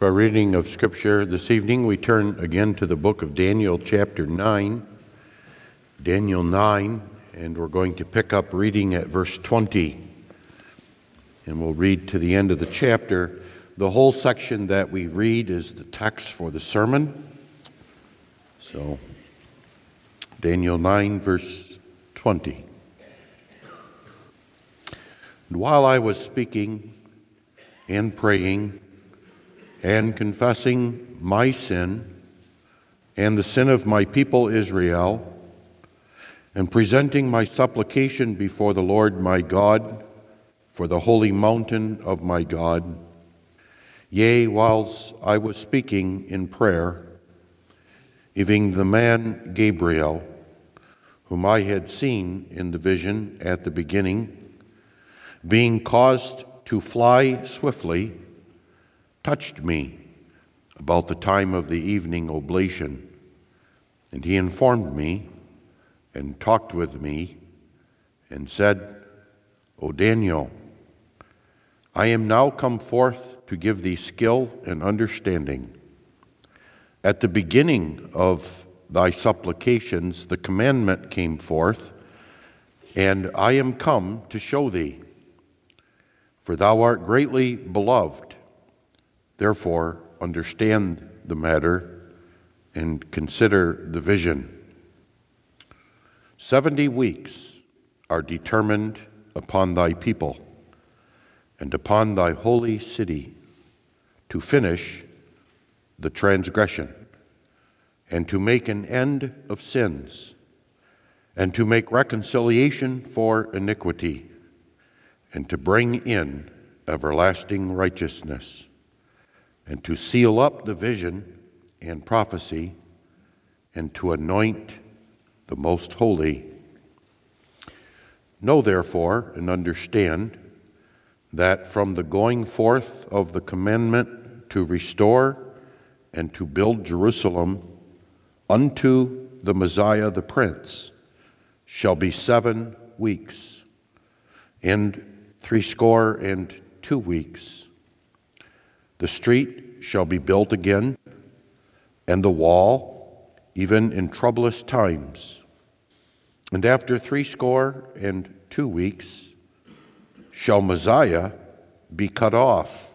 For our reading of Scripture this evening, we turn again to the book of Daniel, chapter 9. Daniel 9, and we're going to pick up reading at verse 20. And we'll read to the end of the chapter. The whole section that we read is the text for the sermon. So, Daniel 9, verse 20. And while I was speaking and praying, and confessing my sin and the sin of my people Israel, and presenting my supplication before the Lord my God for the holy mountain of my God. Yea, whilst I was speaking in prayer, even the man Gabriel, whom I had seen in the vision at the beginning, being caused to fly swiftly, touched me about the time of the evening oblation, and he informed me and talked with me and said, O Daniel, I am now come forth to give thee skill and understanding. At the beginning of thy supplications, the commandment came forth, and I am come to show thee. For thou art greatly beloved Therefore, understand the matter and consider the vision. Seventy weeks are determined upon thy people and upon thy holy city to finish the transgression and to make an end of sins and to make reconciliation for iniquity and to bring in everlasting righteousness and to seal up the vision and prophecy, and to anoint the most holy. Know therefore and understand that from the going forth of the commandment to restore and to build Jerusalem unto the Messiah the Prince shall be seven weeks, and threescore and two weeks. The street shall be built again, and the wall, even in troublous times. And after threescore and two weeks, shall Messiah be cut off,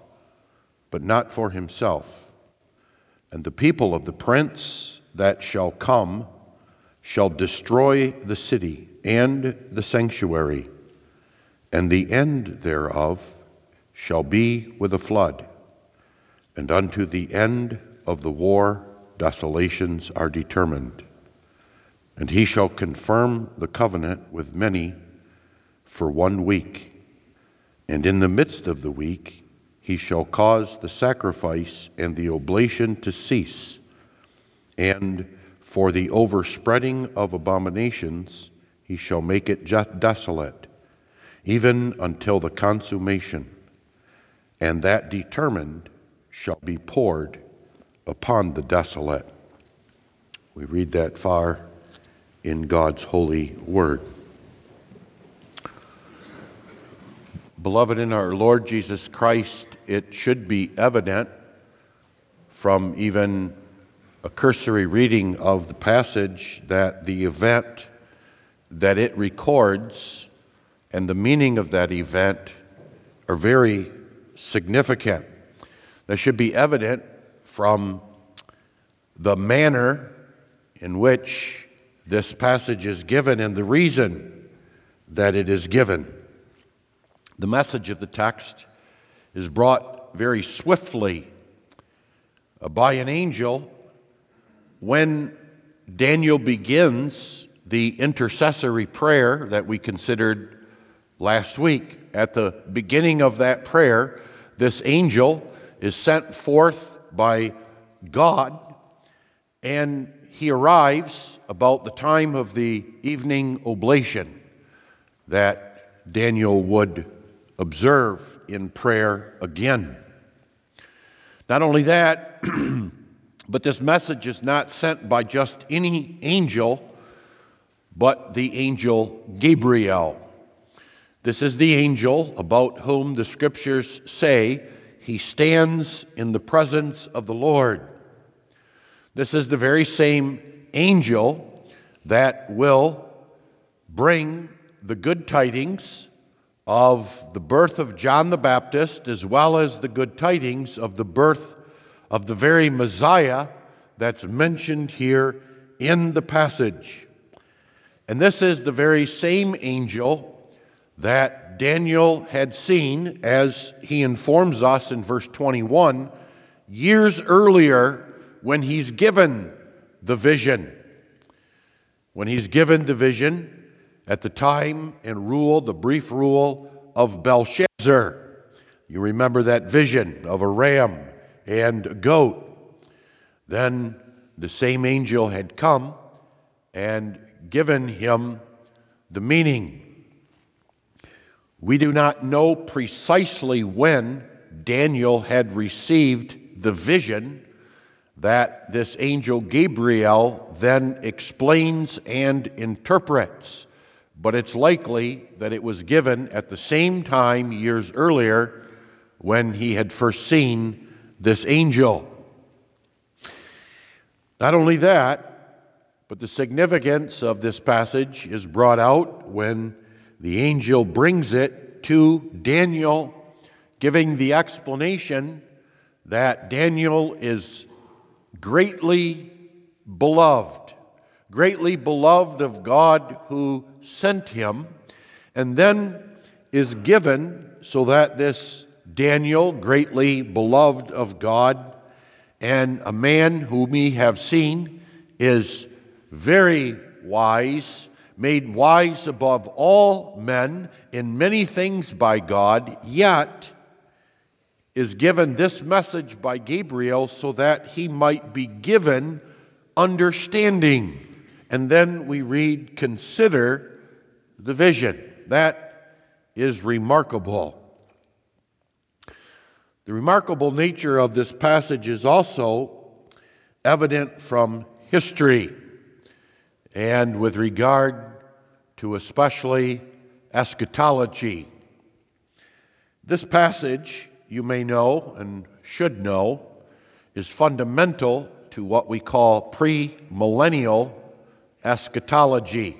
but not for himself. And the people of the prince that shall come shall destroy the city and the sanctuary, and the end thereof shall be with a flood and unto the end of the war desolations are determined. And he shall confirm the covenant with many for one week. And in the midst of the week, he shall cause the sacrifice and the oblation to cease. And for the overspreading of abominations, he shall make it desolate, even until the consummation. And that determined shall be poured upon the desolate. We read that far in God's holy word. Beloved in our Lord Jesus Christ, it should be evident from even a cursory reading of the passage that the event that it records and the meaning of that event are very significant. That should be evident from the manner in which this passage is given and the reason that it is given. The message of the text is brought very swiftly uh, by an angel when Daniel begins the intercessory prayer that we considered last week. At the beginning of that prayer, this angel is sent forth by God, and he arrives about the time of the evening oblation that Daniel would observe in prayer again. Not only that, but this message is not sent by just any angel, but the angel Gabriel. This is the angel about whom the scriptures say he stands in the presence of the Lord. This is the very same angel that will bring the good tidings of the birth of John the Baptist, as well as the good tidings of the birth of the very Messiah that's mentioned here in the passage. And this is the very same angel that Daniel had seen, as he informs us in verse 21, years earlier when he's given the vision. When he's given the vision at the time and rule, the brief rule of Belshazzar. You remember that vision of a ram and a goat. Then the same angel had come and given him the meaning. We do not know precisely when Daniel had received the vision that this angel Gabriel then explains and interprets, but it's likely that it was given at the same time years earlier when he had first seen this angel. Not only that, but the significance of this passage is brought out when the angel brings it to Daniel, giving the explanation that Daniel is greatly beloved, greatly beloved of God who sent him, and then is given so that this Daniel, greatly beloved of God, and a man whom we have seen is very wise, made wise above all men in many things by God, yet is given this message by Gabriel so that he might be given understanding. And then we read, Consider the vision. That is remarkable. The remarkable nature of this passage is also evident from history and with regard to especially eschatology. This passage, you may know and should know, is fundamental to what we call premillennial eschatology,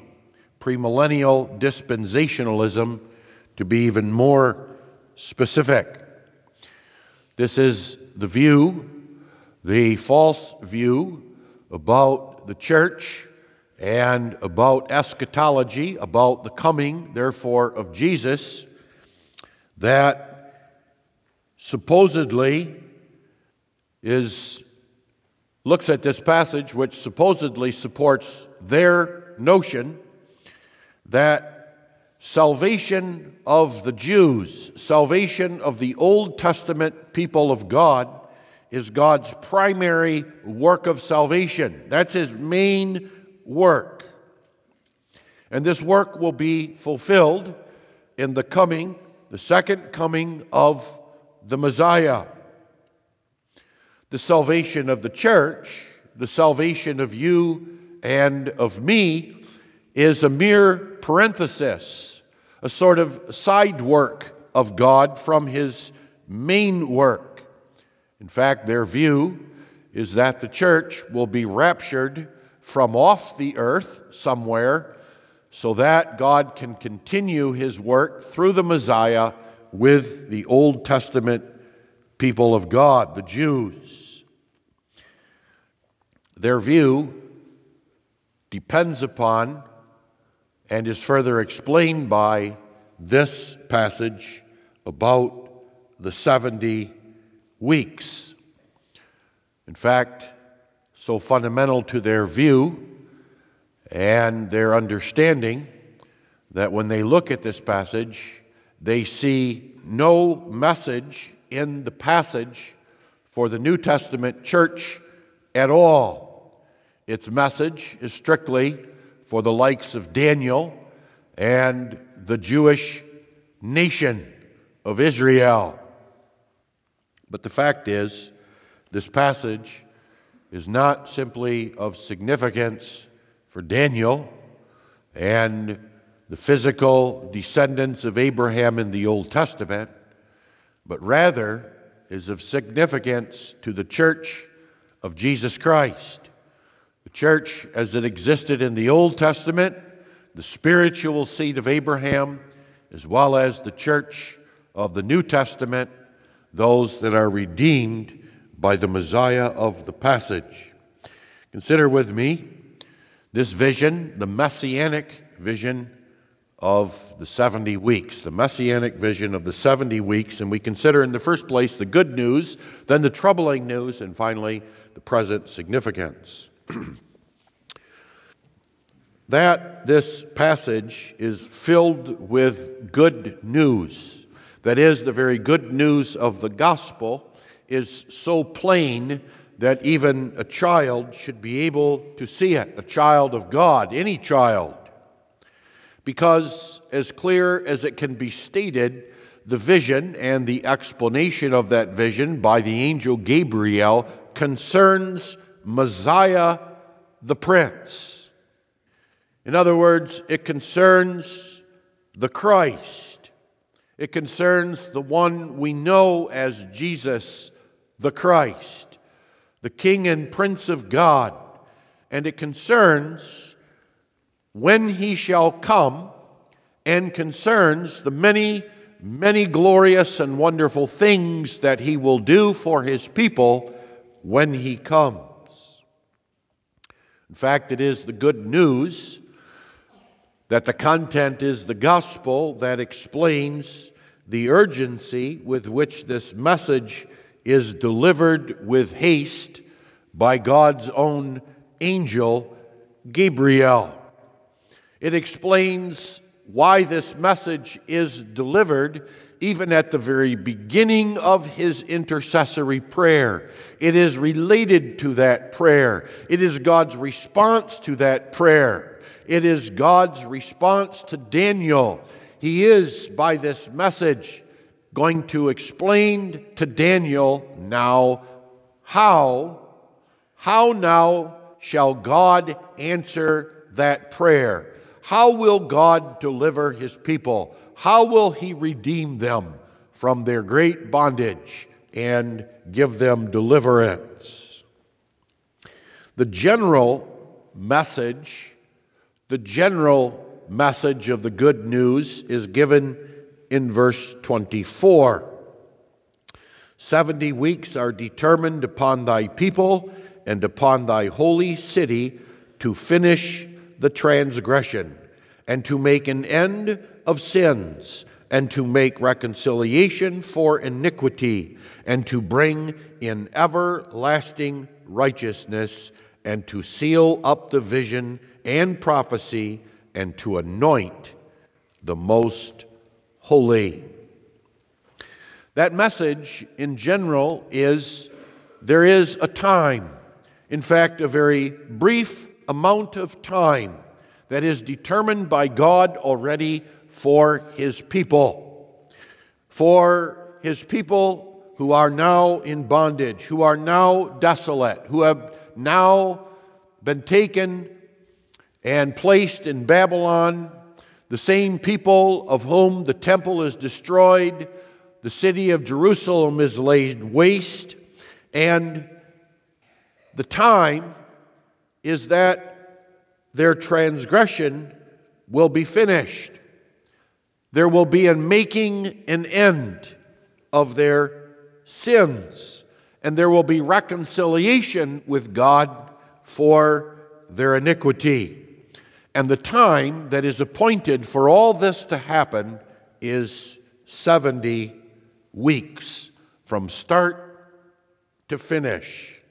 premillennial dispensationalism, to be even more specific. This is the view, the false view about the church and about eschatology, about the coming, therefore, of Jesus, that supposedly is looks at this passage, which supposedly supports their notion that salvation of the Jews, salvation of the Old Testament people of God, is God's primary work of salvation. That's his main work. And this work will be fulfilled in the coming, the second coming of the Messiah. The salvation of the church, the salvation of you and of me, is a mere parenthesis a sort of side work of God from his main work. In fact, their view is that the church will be raptured from off the earth somewhere so that God can continue his work through the Messiah with the Old Testament people of God, the Jews. Their view depends upon and is further explained by this passage about the 70 weeks. In fact, so fundamental to their view and their understanding that when they look at this passage, they see no message in the passage for the New Testament church at all. Its message is strictly for the likes of Daniel and the Jewish nation of Israel. But the fact is, this passage is not simply of significance for Daniel and the physical descendants of Abraham in the Old Testament, but rather is of significance to the church of Jesus Christ. The church as it existed in the Old Testament, the spiritual seed of Abraham, as well as the church of the New Testament, those that are redeemed by the Messiah of the passage. Consider with me this vision, the messianic vision of the 70 weeks, the messianic vision of the 70 weeks, and we consider in the first place the good news, then the troubling news, and finally the present significance. that this passage is filled with good news. That is, the very good news of the gospel is so plain that even a child should be able to see it, a child of God, any child. Because, as clear as it can be stated, the vision and the explanation of that vision by the angel Gabriel concerns Messiah the Prince. In other words, it concerns the Christ. It concerns the one we know as Jesus the Christ, the King and Prince of God, and it concerns when he shall come and concerns the many, many glorious and wonderful things that he will do for his people when he comes. In fact, it is the good news that the content is the gospel that explains the urgency with which this message is delivered with haste by God's own angel, Gabriel. It explains why this message is delivered even at the very beginning of his intercessory prayer. It is related to that prayer. It is God's response to that prayer. It is God's response to Daniel. He is, by this message, going to explain to Daniel now how, how now shall God answer that prayer? How will God deliver his people? How will he redeem them from their great bondage and give them deliverance? The general message, the general message of the good news is given in verse 24. Seventy weeks are determined upon thy people and upon thy holy city to finish the transgression and to make an end of sins and to make reconciliation for iniquity and to bring in everlasting righteousness and to seal up the vision and prophecy and to anoint the most holy. That message in general is there is a time, in fact, a very brief amount of time that is determined by God already for His people. For His people who are now in bondage, who are now desolate, who have now been taken and placed in Babylon the same people of whom the temple is destroyed, the city of Jerusalem is laid waste, and the time is that their transgression will be finished. There will be a making an end of their sins, and there will be reconciliation with God for their iniquity. And the time that is appointed for all this to happen is 70 weeks from start to finish.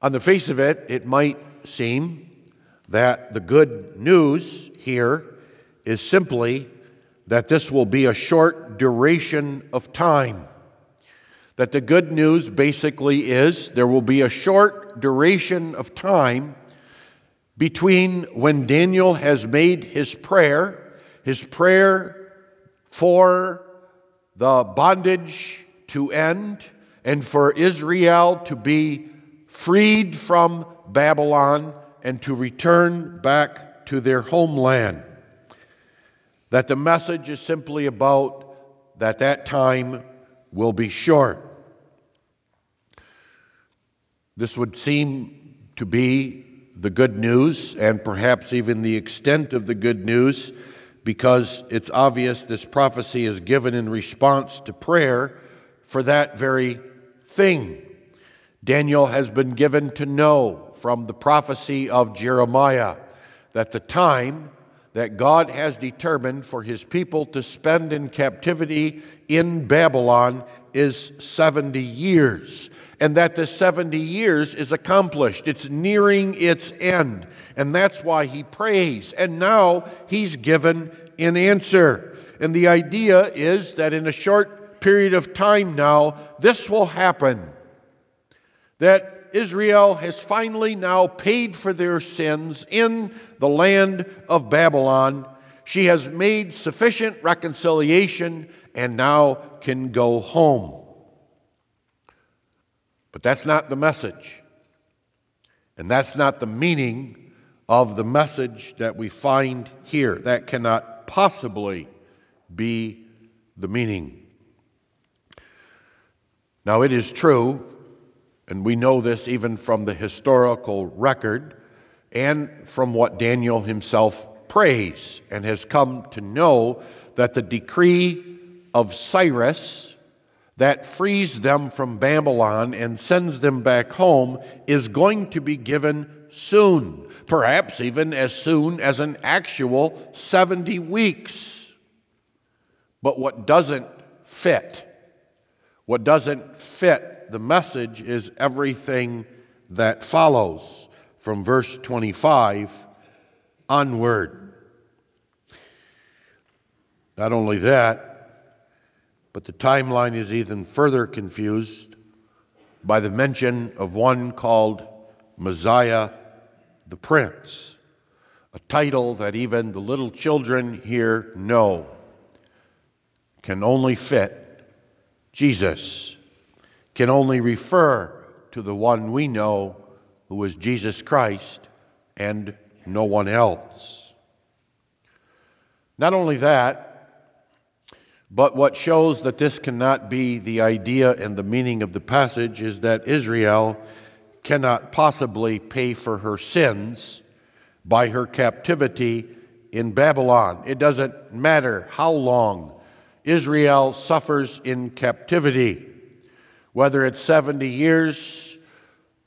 On the face of it, it might seem that the good news here is simply that this will be a short duration of time. That the good news basically is there will be a short duration of time between when Daniel has made his prayer, his prayer for the bondage to end and for Israel to be freed from Babylon and to return back to their homeland. That the message is simply about that that time will be short. This would seem to be the good news, and perhaps even the extent of the good news, because it's obvious this prophecy is given in response to prayer for that very thing. Daniel has been given to know from the prophecy of Jeremiah that the time that God has determined for his people to spend in captivity in Babylon is 70 years, and that the 70 years is accomplished. It's nearing its end, and that's why he prays. And now he's given an answer. And the idea is that in a short period of time now, this will happen that Israel has finally now paid for their sins in the land of Babylon. She has made sufficient reconciliation and now can go home. But that's not the message. And that's not the meaning of the message that we find here. That cannot possibly be the meaning. Now, it is true and we know this even from the historical record and from what Daniel himself prays and has come to know that the decree of Cyrus that frees them from Babylon and sends them back home is going to be given soon, perhaps even as soon as an actual 70 weeks. But what doesn't fit, what doesn't fit the message is everything that follows from verse 25 onward. Not only that, but the timeline is even further confused by the mention of one called Messiah the Prince, a title that even the little children here know can only fit Jesus can only refer to the one we know who is Jesus Christ and no one else. Not only that, but what shows that this cannot be the idea and the meaning of the passage is that Israel cannot possibly pay for her sins by her captivity in Babylon. It doesn't matter how long Israel suffers in captivity whether it's 70 years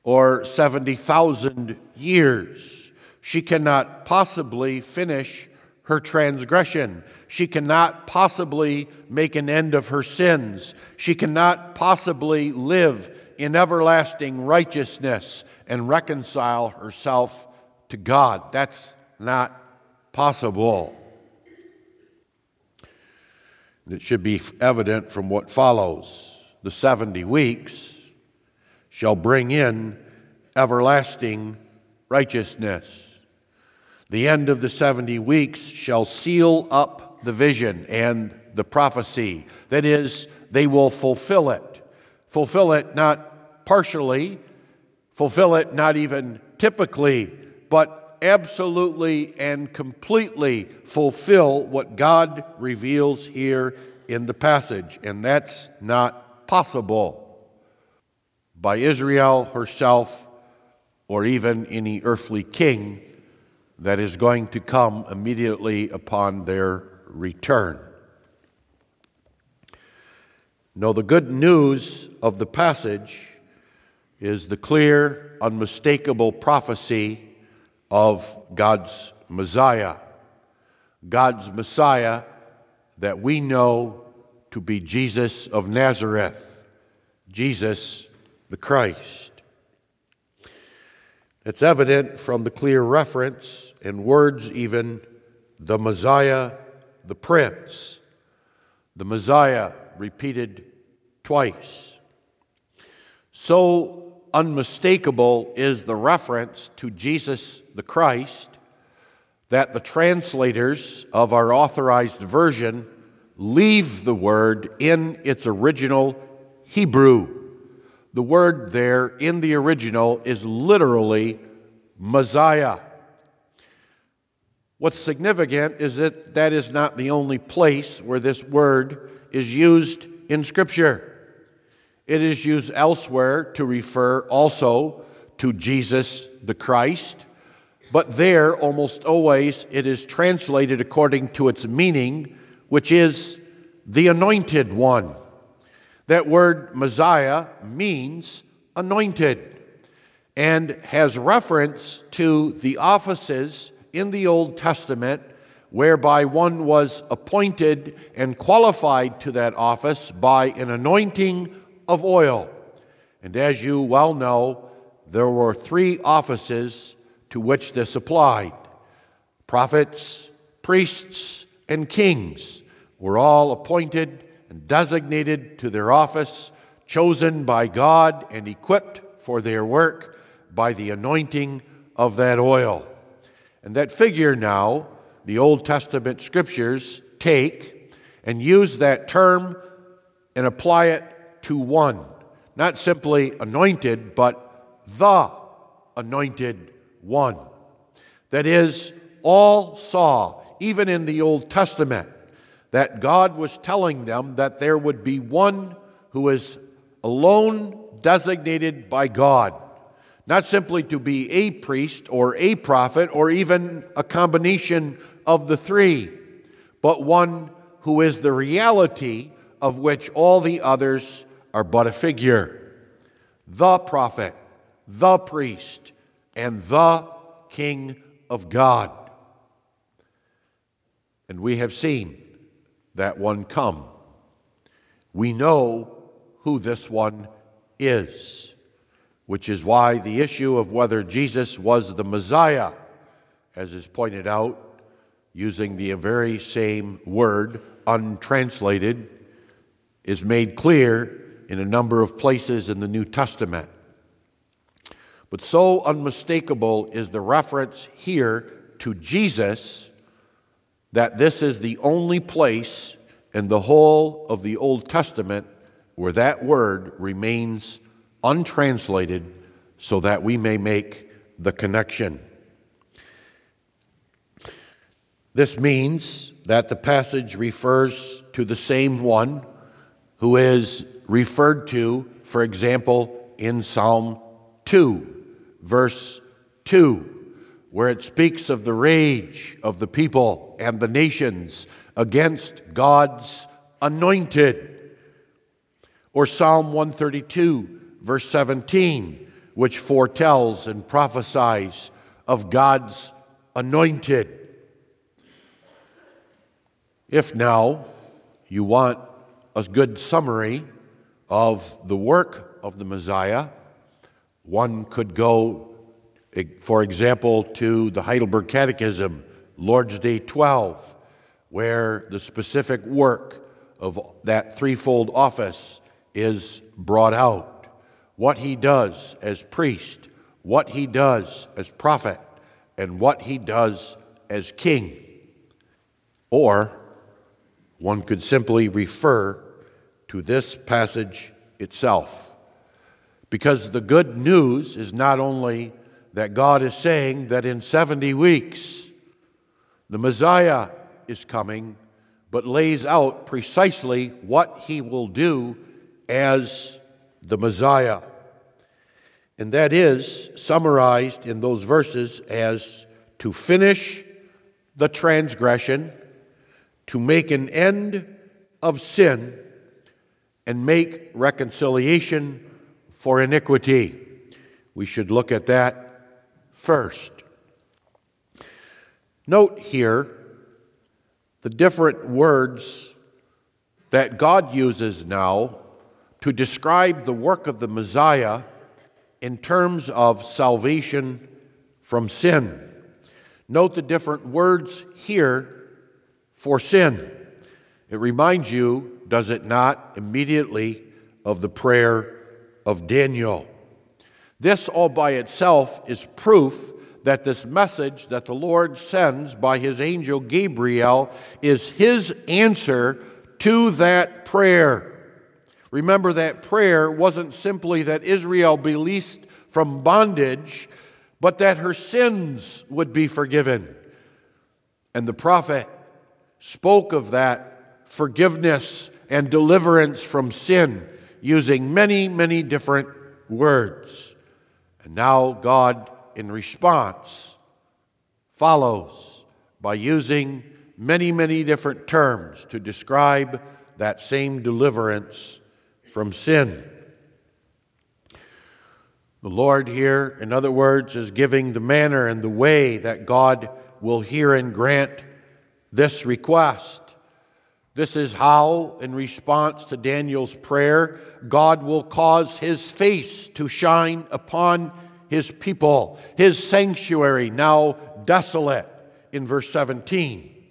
or 70,000 years. She cannot possibly finish her transgression. She cannot possibly make an end of her sins. She cannot possibly live in everlasting righteousness and reconcile herself to God. That's not possible. It should be evident from what follows the 70 weeks shall bring in everlasting righteousness. The end of the 70 weeks shall seal up the vision and the prophecy. That is, they will fulfill it. Fulfill it not partially, fulfill it not even typically, but absolutely and completely fulfill what God reveals here in the passage. And that's not possible by Israel herself or even any earthly king that is going to come immediately upon their return. No, the good news of the passage is the clear, unmistakable prophecy of God's Messiah. God's Messiah that we know to be Jesus of Nazareth, Jesus the Christ. It's evident from the clear reference and words, even the Messiah, the Prince. The Messiah repeated twice. So unmistakable is the reference to Jesus the Christ that the translators of our authorized version leave the word in its original Hebrew. The word there in the original is literally Messiah. What's significant is that that is not the only place where this word is used in Scripture. It is used elsewhere to refer also to Jesus the Christ, but there almost always it is translated according to its meaning, which is the anointed one. That word Messiah means anointed and has reference to the offices in the Old Testament whereby one was appointed and qualified to that office by an anointing of oil. And as you well know, there were three offices to which this applied prophets, priests, and kings were all appointed and designated to their office, chosen by God and equipped for their work by the anointing of that oil. And that figure now, the Old Testament scriptures take and use that term and apply it to one. Not simply anointed, but the anointed one. That is, all saw, even in the Old Testament, that God was telling them that there would be one who is alone designated by God, not simply to be a priest or a prophet or even a combination of the three, but one who is the reality of which all the others are but a figure. The prophet, the priest, and the King of God. And we have seen that one come. We know who this one is, which is why the issue of whether Jesus was the Messiah, as is pointed out, using the very same word, untranslated, is made clear in a number of places in the New Testament. But so unmistakable is the reference here to Jesus that this is the only place in the whole of the Old Testament where that word remains untranslated so that we may make the connection. This means that the passage refers to the same one who is referred to, for example, in Psalm 2, verse 2, where it speaks of the rage of the people and the nations against God's anointed. Or Psalm 132, verse 17, which foretells and prophesies of God's anointed. If now you want a good summary of the work of the Messiah, one could go, for example, to the Heidelberg Catechism, Lord's Day 12, where the specific work of that threefold office is brought out. What he does as priest, what he does as prophet, and what he does as king. Or one could simply refer to this passage itself. Because the good news is not only that God is saying that in 70 weeks the Messiah is coming, but lays out precisely what he will do as the Messiah. And that is summarized in those verses as to finish the transgression, to make an end of sin, and make reconciliation for iniquity. We should look at that first. Note here the different words that God uses now to describe the work of the Messiah in terms of salvation from sin. Note the different words here for sin. It reminds you, does it not, immediately of the prayer of Daniel. This all by itself is proof that this message that the Lord sends by his angel Gabriel is his answer to that prayer. Remember, that prayer wasn't simply that Israel be released from bondage, but that her sins would be forgiven. And the prophet spoke of that forgiveness and deliverance from sin using many, many different words. And now God, in response, follows by using many, many different terms to describe that same deliverance from sin. The Lord here, in other words, is giving the manner and the way that God will hear and grant this request. This is how, in response to Daniel's prayer, God will cause his face to shine upon his people, his sanctuary now desolate, in verse 17.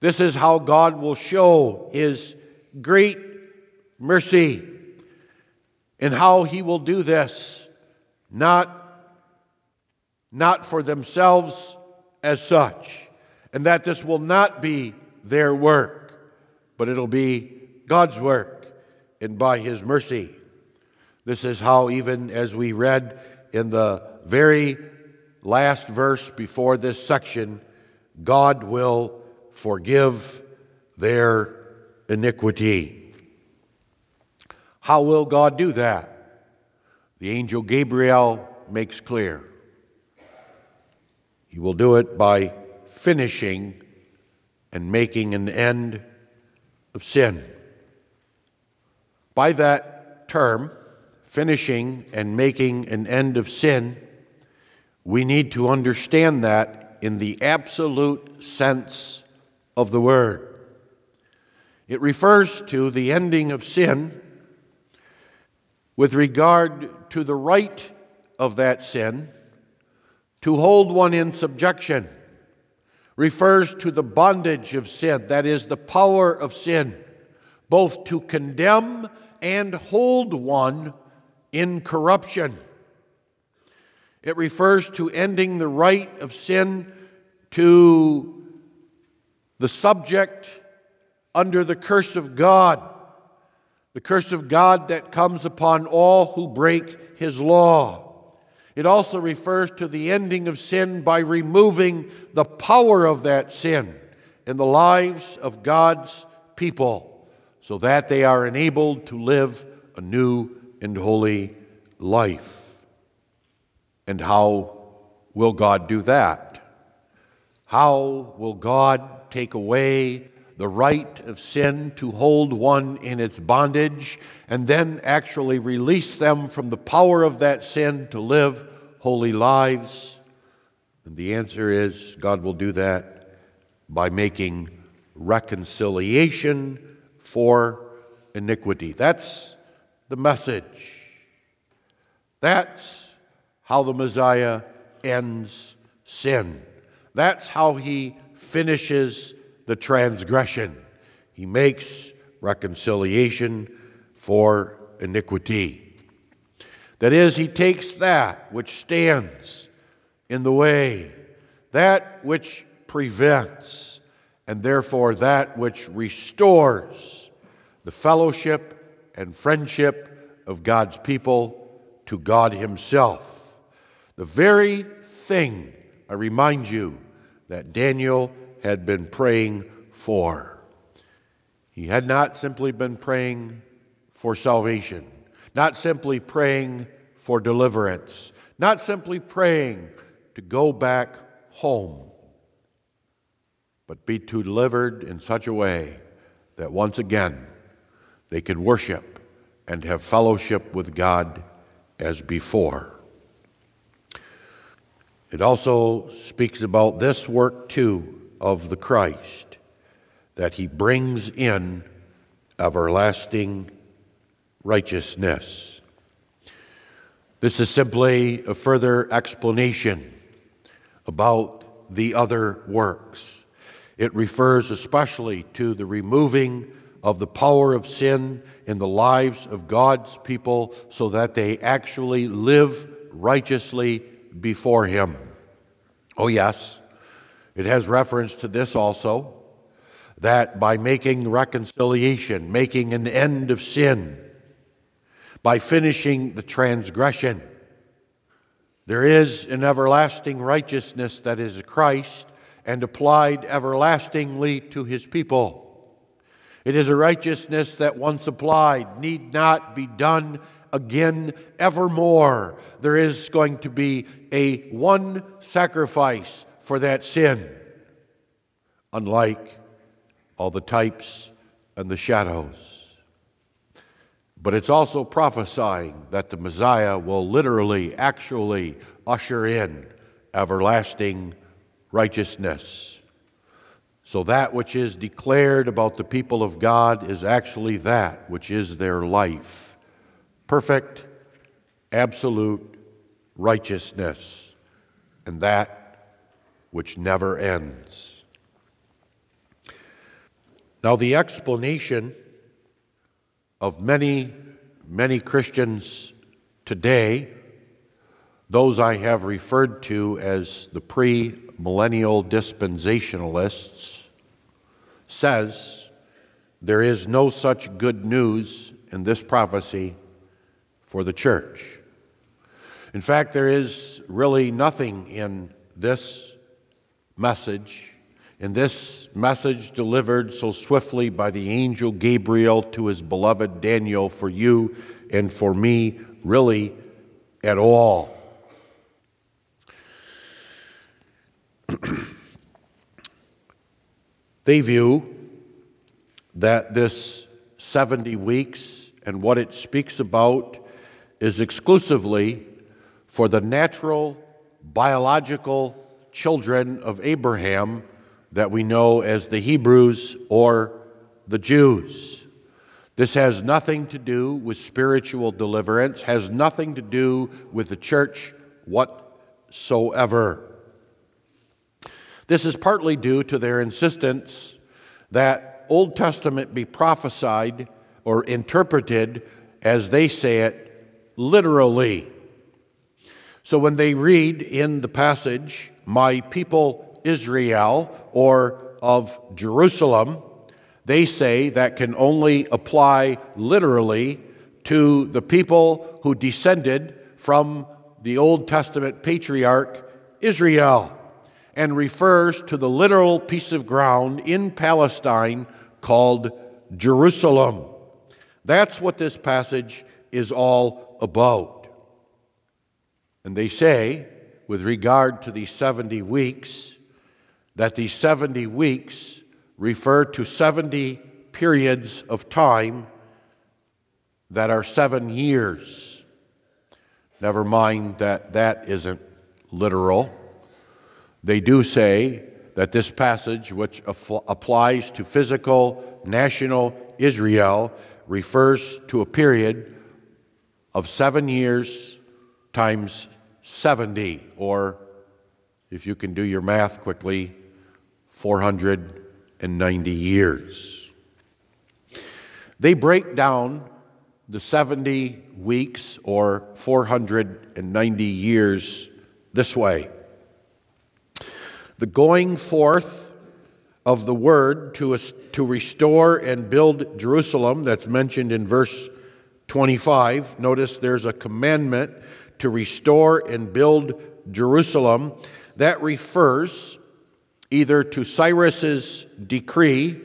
This is how God will show his great mercy and how he will do this, not, not for themselves as such, and that this will not be their work, but it'll be God's work and by his mercy. This is how, even as we read in the very last verse before this section, God will forgive their iniquity. How will God do that? The angel Gabriel makes clear. He will do it by finishing and making an end of sin. By that term, finishing and making an end of sin, we need to understand that in the absolute sense of the word. It refers to the ending of sin with regard to the right of that sin to hold one in subjection, refers to the bondage of sin, that is, the power of sin, both to condemn and hold one in corruption. It refers to ending the right of sin to the subject under the curse of God, the curse of God that comes upon all who break his law. It also refers to the ending of sin by removing the power of that sin in the lives of God's people so that they are enabled to live a new and holy life. And how will God do that? How will God take away the right of sin to hold one in its bondage and then actually release them from the power of that sin to live holy lives? And the answer is God will do that by making reconciliation for iniquity. That's the message. That's how the Messiah ends sin. That's how he finishes the transgression. He makes reconciliation for iniquity. That is, he takes that which stands in the way, that which prevents, and therefore that which restores the fellowship and friendship of God's people to God Himself. The very thing, I remind you, that Daniel had been praying for. He had not simply been praying for salvation, not simply praying for deliverance, not simply praying to go back home, but be delivered in such a way that once again they could worship and have fellowship with God as before. It also speaks about this work too of the Christ, that he brings in everlasting righteousness. This is simply a further explanation about the other works. It refers especially to the removing of the power of sin in the lives of God's people so that they actually live righteously before Him. Oh, yes, it has reference to this also that by making reconciliation, making an end of sin, by finishing the transgression, there is an everlasting righteousness that is Christ and applied everlastingly to his people. It is a righteousness that once applied need not be done again evermore. There is going to be a one sacrifice for that sin, unlike all the types and the shadows. But it's also prophesying that the Messiah will literally, actually usher in everlasting righteousness. So that which is declared about the people of God is actually that which is their life perfect, absolute righteousness, and that which never ends. Now, the explanation of many, many Christians today, those I have referred to as the pre millennial dispensationalists, says there is no such good news in this prophecy for the church. In fact, there is really nothing in this message, in this message delivered so swiftly by the angel Gabriel to his beloved Daniel for you and for me, really at all. they view that this 70 weeks and what it speaks about is exclusively for the natural, biological children of Abraham that we know as the Hebrews or the Jews. This has nothing to do with spiritual deliverance, has nothing to do with the church whatsoever. This is partly due to their insistence that Old Testament be prophesied or interpreted, as they say it, literally. So when they read in the passage, My people Israel, or of Jerusalem, they say that can only apply literally to the people who descended from the Old Testament patriarch Israel and refers to the literal piece of ground in Palestine called Jerusalem. That's what this passage is all about. And they say, with regard to these 70 weeks, that these 70 weeks refer to 70 periods of time that are seven years. Never mind that that isn't literal. They do say that this passage, which applies to physical national Israel, refers to a period of seven years times 70, or if you can do your math quickly, 490 years. They break down the 70 weeks or 490 years this way the going forth of the word to, to restore and build Jerusalem, that's mentioned in verse 25. Notice there's a commandment to restore and build Jerusalem. That refers either to Cyrus's decree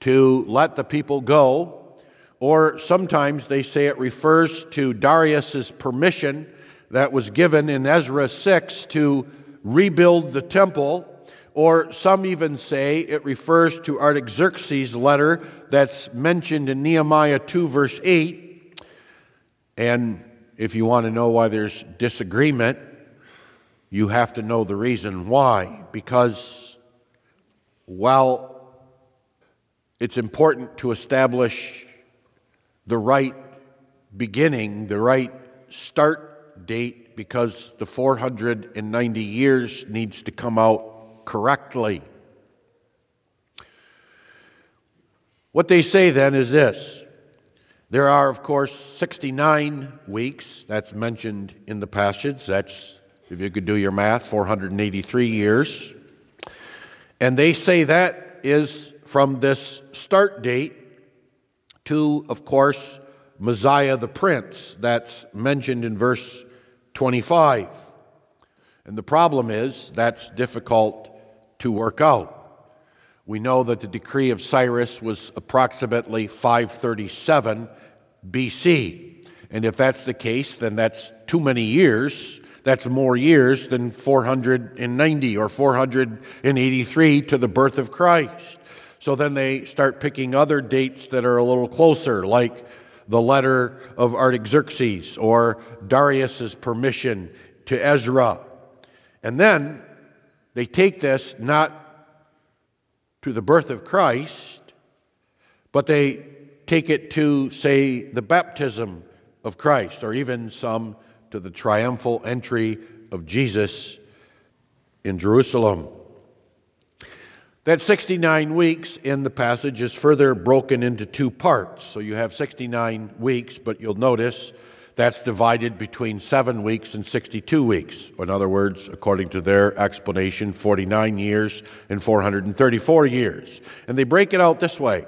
to let the people go, or sometimes they say it refers to Darius's permission that was given in Ezra 6 to rebuild the temple, or some even say it refers to Artaxerxes' letter that's mentioned in Nehemiah 2, verse 8. And if you want to know why there's disagreement, you have to know the reason why. Because while it's important to establish the right beginning, the right start date because the 490 years needs to come out correctly. What they say then is this there are, of course, 69 weeks, that's mentioned in the passage. That's, if you could do your math, 483 years. And they say that is from this start date to, of course, Messiah the Prince, that's mentioned in verse 25. And the problem is that's difficult to work out. We know that the decree of Cyrus was approximately 537 BC. And if that's the case, then that's too many years. That's more years than 490 or 483 to the birth of Christ. So then they start picking other dates that are a little closer, like the letter of Artaxerxes or Darius's permission to Ezra. And then they take this not to the birth of Christ, but they take it to, say, the baptism of Christ, or even some to the triumphal entry of Jesus in Jerusalem. That 69 weeks in the passage is further broken into two parts. So you have 69 weeks, but you'll notice that's divided between seven weeks and 62 weeks. In other words, according to their explanation, 49 years and 434 years. And they break it out this way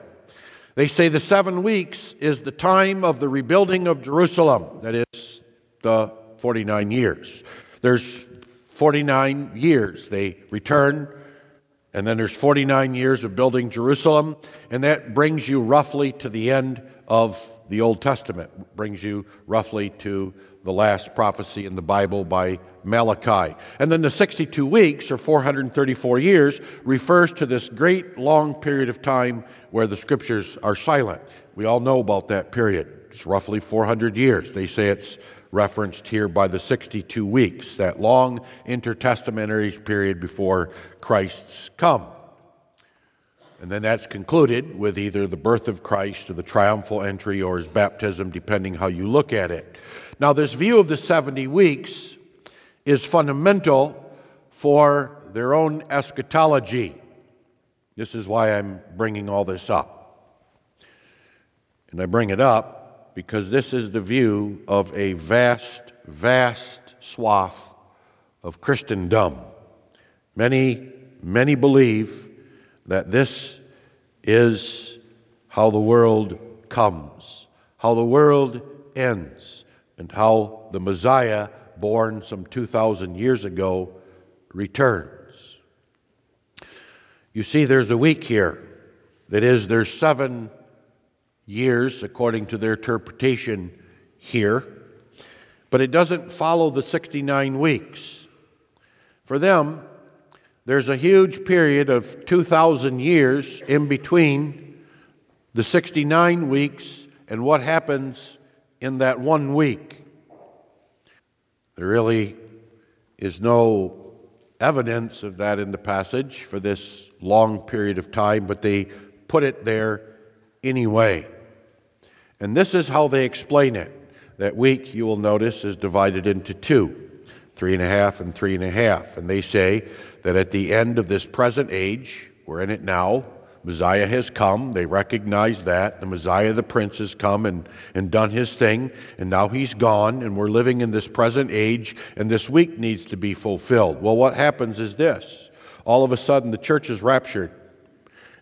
they say the seven weeks is the time of the rebuilding of Jerusalem, that is, the 49 years. There's 49 years. They return and then there's 49 years of building Jerusalem, and that brings you roughly to the end of the Old Testament, brings you roughly to the last prophecy in the Bible by Malachi. And then the 62 weeks, or 434 years, refers to this great long period of time where the scriptures are silent. We all know about that period. It's roughly 400 years. They say it's referenced here by the 62 weeks, that long intertestamentary period before Christ's come. And then that's concluded with either the birth of Christ or the triumphal entry or his baptism, depending how you look at it. Now, this view of the 70 weeks is fundamental for their own eschatology. This is why I'm bringing all this up. And I bring it up because this is the view of a vast, vast swath of Christendom. Many, many believe that this is how the world comes, how the world ends, and how the Messiah, born some 2,000 years ago, returns. You see, there's a week here. That is, there's seven years, according to their interpretation here, but it doesn't follow the 69 weeks. For them, there's a huge period of 2,000 years in between the 69 weeks and what happens in that one week. There really is no evidence of that in the passage for this long period of time, but they put it there anyway. And this is how they explain it. That week, you will notice, is divided into two three and a half and three and a half. And they say that at the end of this present age, we're in it now, Messiah has come. They recognize that. The Messiah, the Prince, has come and, and done his thing, and now he's gone, and we're living in this present age, and this week needs to be fulfilled. Well, what happens is this all of a sudden, the church is raptured.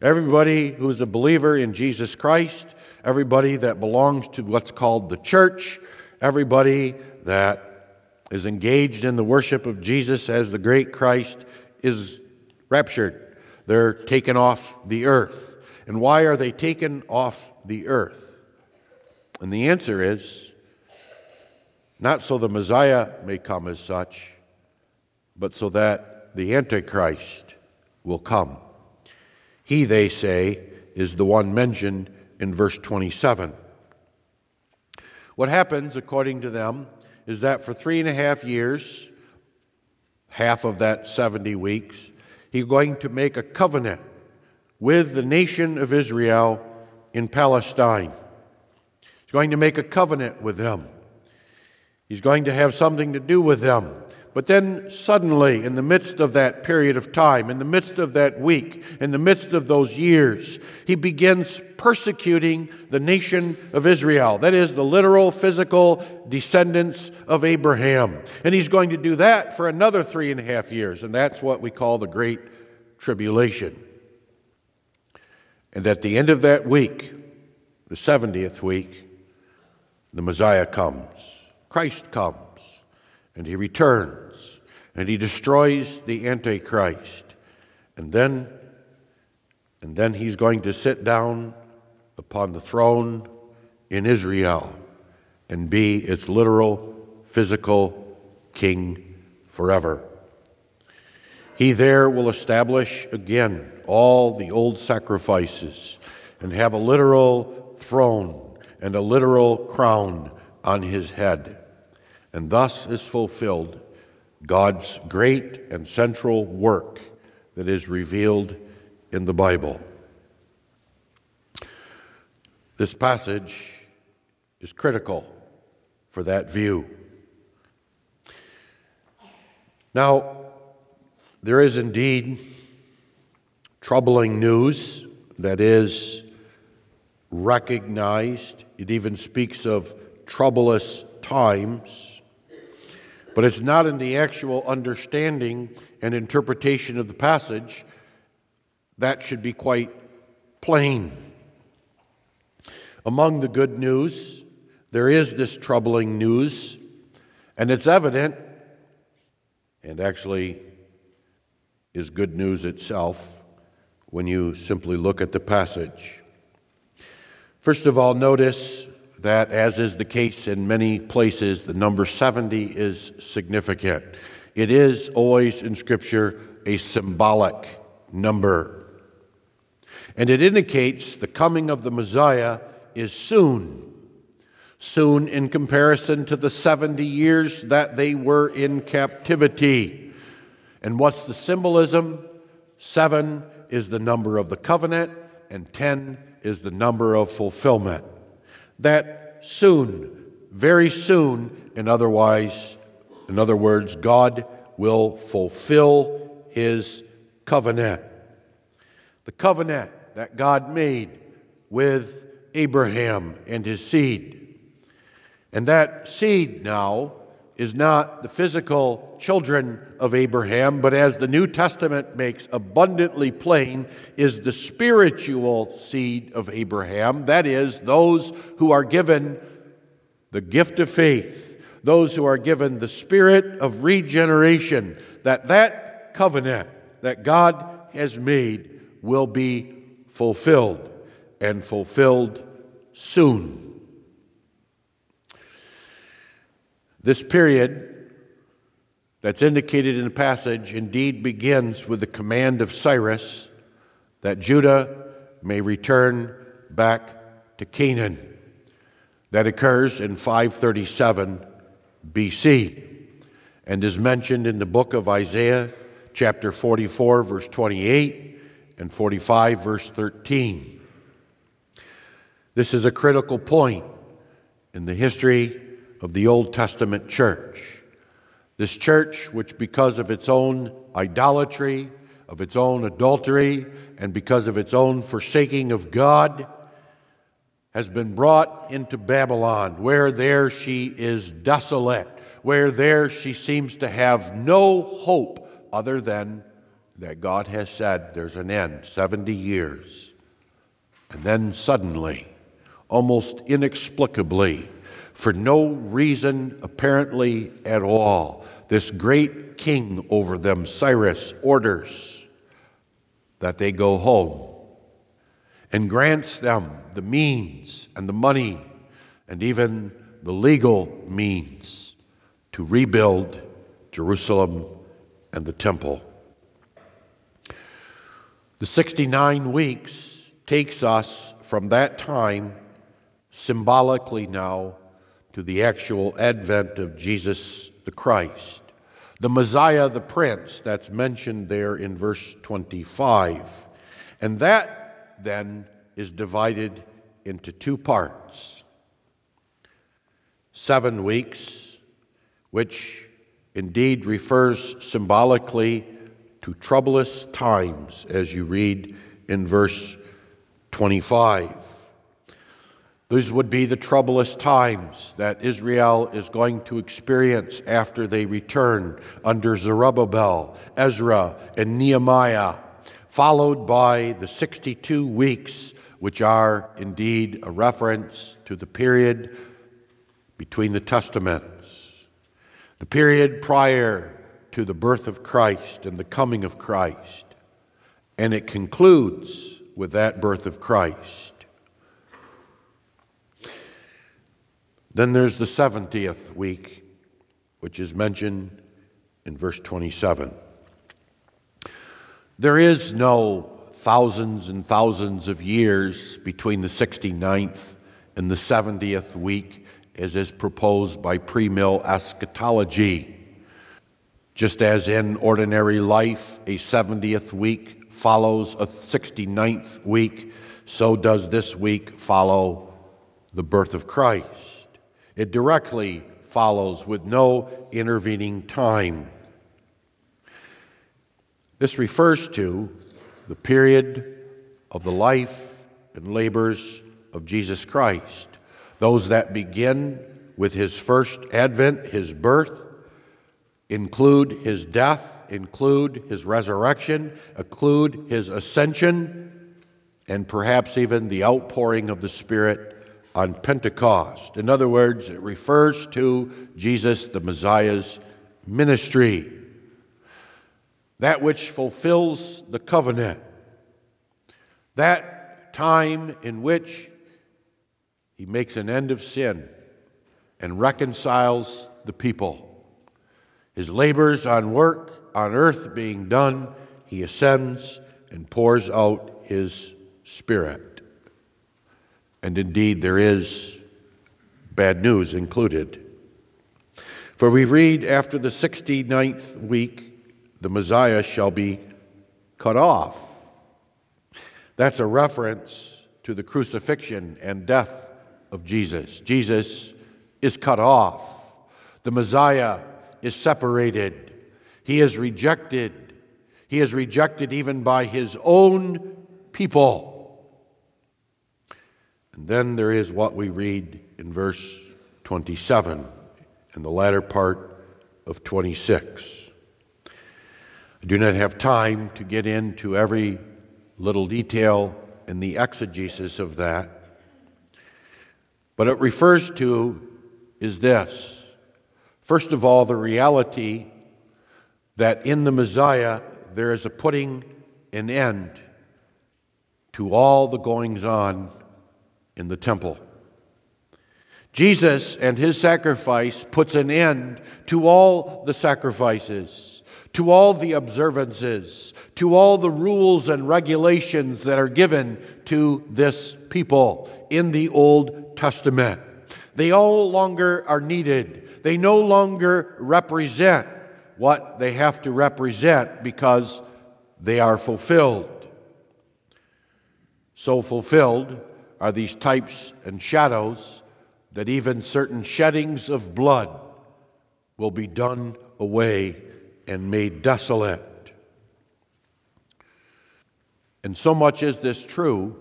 Everybody who's a believer in Jesus Christ everybody that belongs to what's called the church, everybody that is engaged in the worship of Jesus as the great Christ is raptured. They're taken off the earth. And why are they taken off the earth? And the answer is not so the Messiah may come as such, but so that the Antichrist will come. He, they say, is the one mentioned in verse 27. What happens, according to them, is that for three and a half years, half of that 70 weeks, he's going to make a covenant with the nation of Israel in Palestine. He's going to make a covenant with them. He's going to have something to do with them. But then suddenly, in the midst of that period of time, in the midst of that week, in the midst of those years, he begins persecuting the nation of Israel. That is, the literal, physical descendants of Abraham. And he's going to do that for another three and a half years. And that's what we call the Great Tribulation. And at the end of that week, the 70th week, the Messiah comes, Christ comes and he returns and he destroys the Antichrist. And then And then he's going to sit down upon the throne in Israel and be its literal, physical king forever. He there will establish again all the old sacrifices and have a literal throne and a literal crown on his head. And thus is fulfilled God's great and central work that is revealed in the Bible. This passage is critical for that view. Now, there is indeed troubling news that is recognized. It even speaks of troublous times. But it's not in the actual understanding and interpretation of the passage. That should be quite plain. Among the good news, there is this troubling news, and it's evident, and actually is good news itself when you simply look at the passage. First of all, notice that, as is the case in many places, the number 70 is significant. It is always in Scripture a symbolic number. And it indicates the coming of the Messiah is soon. Soon in comparison to the 70 years that they were in captivity. And what's the symbolism? Seven is the number of the covenant, and 10 is the number of fulfillment. That soon, very soon, in otherwise, in other words, God will fulfill his covenant. The covenant that God made with Abraham and his seed. And that seed now is not the physical children of Abraham, but as the New Testament makes abundantly plain, is the spiritual seed of Abraham. That is, those who are given the gift of faith, those who are given the spirit of regeneration, that that covenant that God has made will be fulfilled and fulfilled soon. This period that's indicated in the passage indeed begins with the command of Cyrus that Judah may return back to Canaan. That occurs in 537 BC and is mentioned in the book of Isaiah, chapter 44, verse 28, and 45, verse 13. This is a critical point in the history of the Old Testament church. This church, which because of its own idolatry, of its own adultery, and because of its own forsaking of God, has been brought into Babylon, where there she is desolate, where there she seems to have no hope other than that God has said there's an end 70 years. And then suddenly, almost inexplicably, for no reason apparently at all, this great king over them, Cyrus, orders that they go home and grants them the means and the money and even the legal means to rebuild Jerusalem and the temple. The 69 weeks takes us from that time, symbolically now, to the actual advent of Jesus the Christ. The Messiah, the Prince, that's mentioned there in verse 25. And that then is divided into two parts seven weeks, which indeed refers symbolically to troublous times, as you read in verse 25. These would be the troublous times that Israel is going to experience after they return under Zerubbabel, Ezra, and Nehemiah, followed by the 62 weeks, which are indeed a reference to the period between the Testaments, the period prior to the birth of Christ and the coming of Christ. And it concludes with that birth of Christ. Then there's the 70th week, which is mentioned in verse 27. There is no thousands and thousands of years between the 69th and the 70th week, as is proposed by premill eschatology. Just as in ordinary life, a 70th week follows a 69th week, so does this week follow the birth of Christ. It directly follows with no intervening time. This refers to the period of the life and labors of Jesus Christ, those that begin with his first advent, his birth, include his death, include his resurrection, include his ascension, and perhaps even the outpouring of the Spirit on Pentecost. In other words, it refers to Jesus, the Messiah's ministry that which fulfills the covenant, that time in which he makes an end of sin and reconciles the people. His labors on work on earth being done, he ascends and pours out his Spirit. And indeed, there is bad news included. For we read after the 69th week, the Messiah shall be cut off. That's a reference to the crucifixion and death of Jesus. Jesus is cut off. The Messiah is separated. He is rejected. He is rejected even by his own people. And then there is what we read in verse 27 and the latter part of 26. I do not have time to get into every little detail in the exegesis of that. But it refers to is this first of all, the reality that in the Messiah there is a putting an end to all the goings on in the temple. Jesus and his sacrifice puts an end to all the sacrifices to all the observances, to all the rules and regulations that are given to this people in the Old Testament. They no longer are needed. They no longer represent what they have to represent because they are fulfilled. So fulfilled are these types and shadows that even certain sheddings of blood will be done away and made desolate. And so much is this true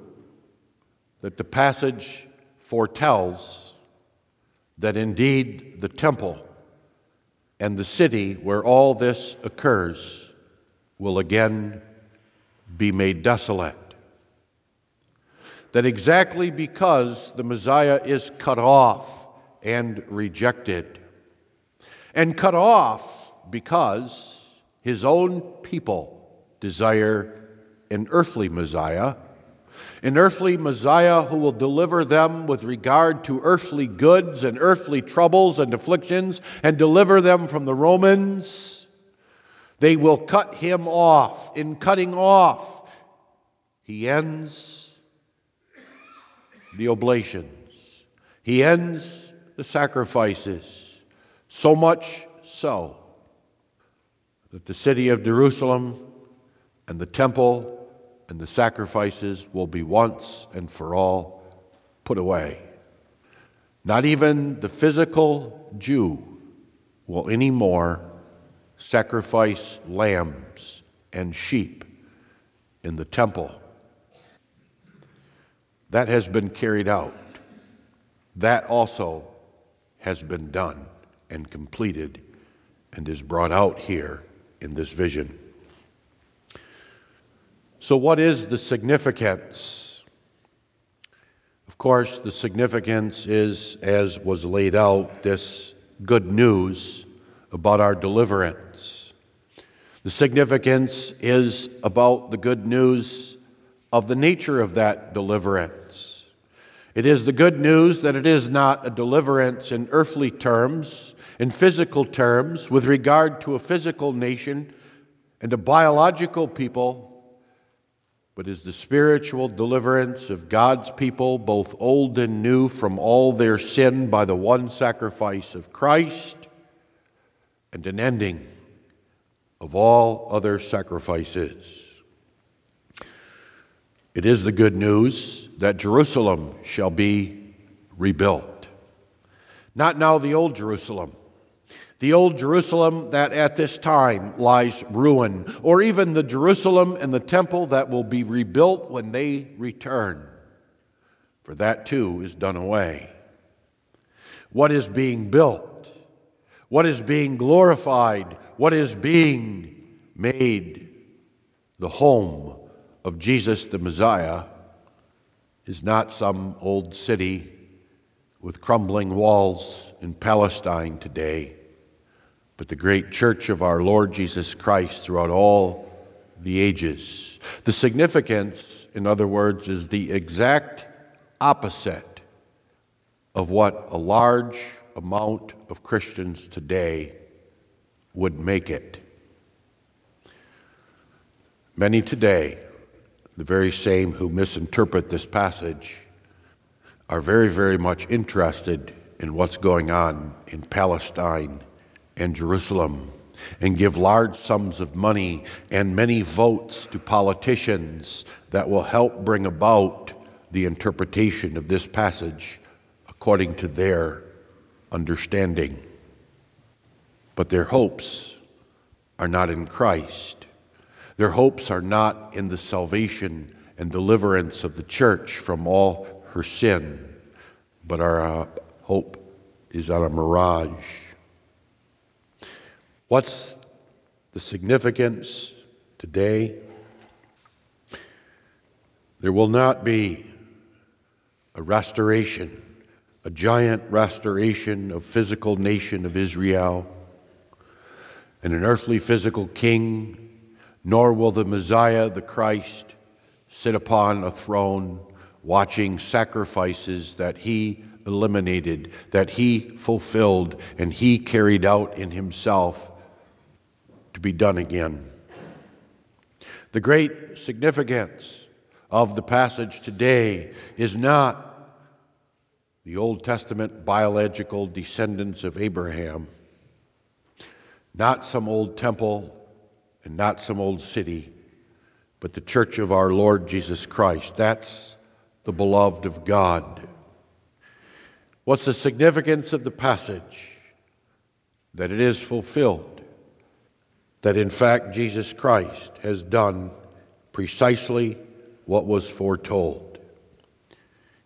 that the passage foretells that indeed the temple and the city where all this occurs will again be made desolate. That exactly because the Messiah is cut off and rejected, and cut off because his own people desire an earthly Messiah, an earthly Messiah who will deliver them with regard to earthly goods and earthly troubles and afflictions and deliver them from the Romans. They will cut him off. In cutting off, he ends the oblations, he ends the sacrifices, so much so that the city of Jerusalem and the temple and the sacrifices will be once and for all put away. Not even the physical Jew will anymore sacrifice lambs and sheep in the temple. That has been carried out. That also has been done and completed and is brought out here in this vision. So, what is the significance? Of course, the significance is, as was laid out, this good news about our deliverance. The significance is about the good news of the nature of that deliverance. It is the good news that it is not a deliverance in earthly terms, in physical terms, with regard to a physical nation and a biological people, but is the spiritual deliverance of God's people, both old and new, from all their sin by the one sacrifice of Christ, and an ending of all other sacrifices. It is the good news that Jerusalem shall be rebuilt. Not now the old Jerusalem, the old Jerusalem that at this time lies ruin, or even the Jerusalem and the temple that will be rebuilt when they return, for that too is done away. What is being built, what is being glorified, what is being made? The home of Jesus the Messiah is not some old city with crumbling walls in Palestine today, but the great church of our Lord Jesus Christ throughout all the ages. The significance, in other words, is the exact opposite of what a large amount of Christians today would make it. Many today the very same who misinterpret this passage, are very, very much interested in what's going on in Palestine and Jerusalem and give large sums of money and many votes to politicians that will help bring about the interpretation of this passage according to their understanding. But their hopes are not in Christ. Their hopes are not in the salvation and deliverance of the church from all her sin, but our uh, hope is on a mirage. What's the significance today? There will not be a restoration, a giant restoration of physical nation of Israel and an earthly physical king nor will the Messiah, the Christ, sit upon a throne watching sacrifices that he eliminated, that he fulfilled, and he carried out in himself to be done again. The great significance of the passage today is not the Old Testament biological descendants of Abraham, not some old temple and not some old city, but the church of our Lord Jesus Christ. That's the beloved of God. What's the significance of the passage? That it is fulfilled. That in fact Jesus Christ has done precisely what was foretold.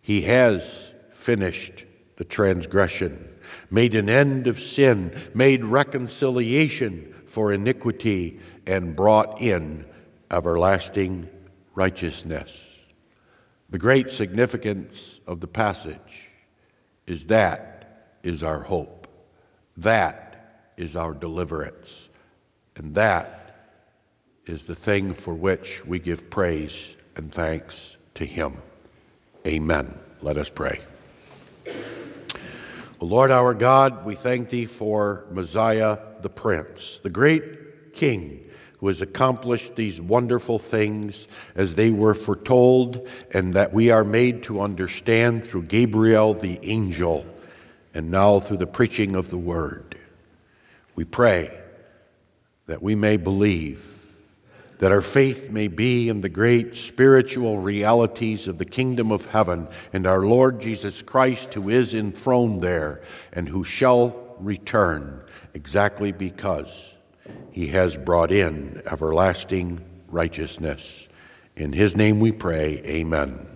He has finished the transgression, made an end of sin, made reconciliation for iniquity, and brought in everlasting righteousness. The great significance of the passage is that is our hope. That is our deliverance. And that is the thing for which we give praise and thanks to Him. Amen. Let us pray. Lord our God, we thank Thee for Messiah the Prince, the great King who has accomplished these wonderful things as they were foretold, and that we are made to understand through Gabriel the angel, and now through the preaching of the word. We pray that we may believe, that our faith may be in the great spiritual realities of the kingdom of heaven and our Lord Jesus Christ, who is enthroned there and who shall return exactly because he has brought in everlasting righteousness. In his name we pray, amen.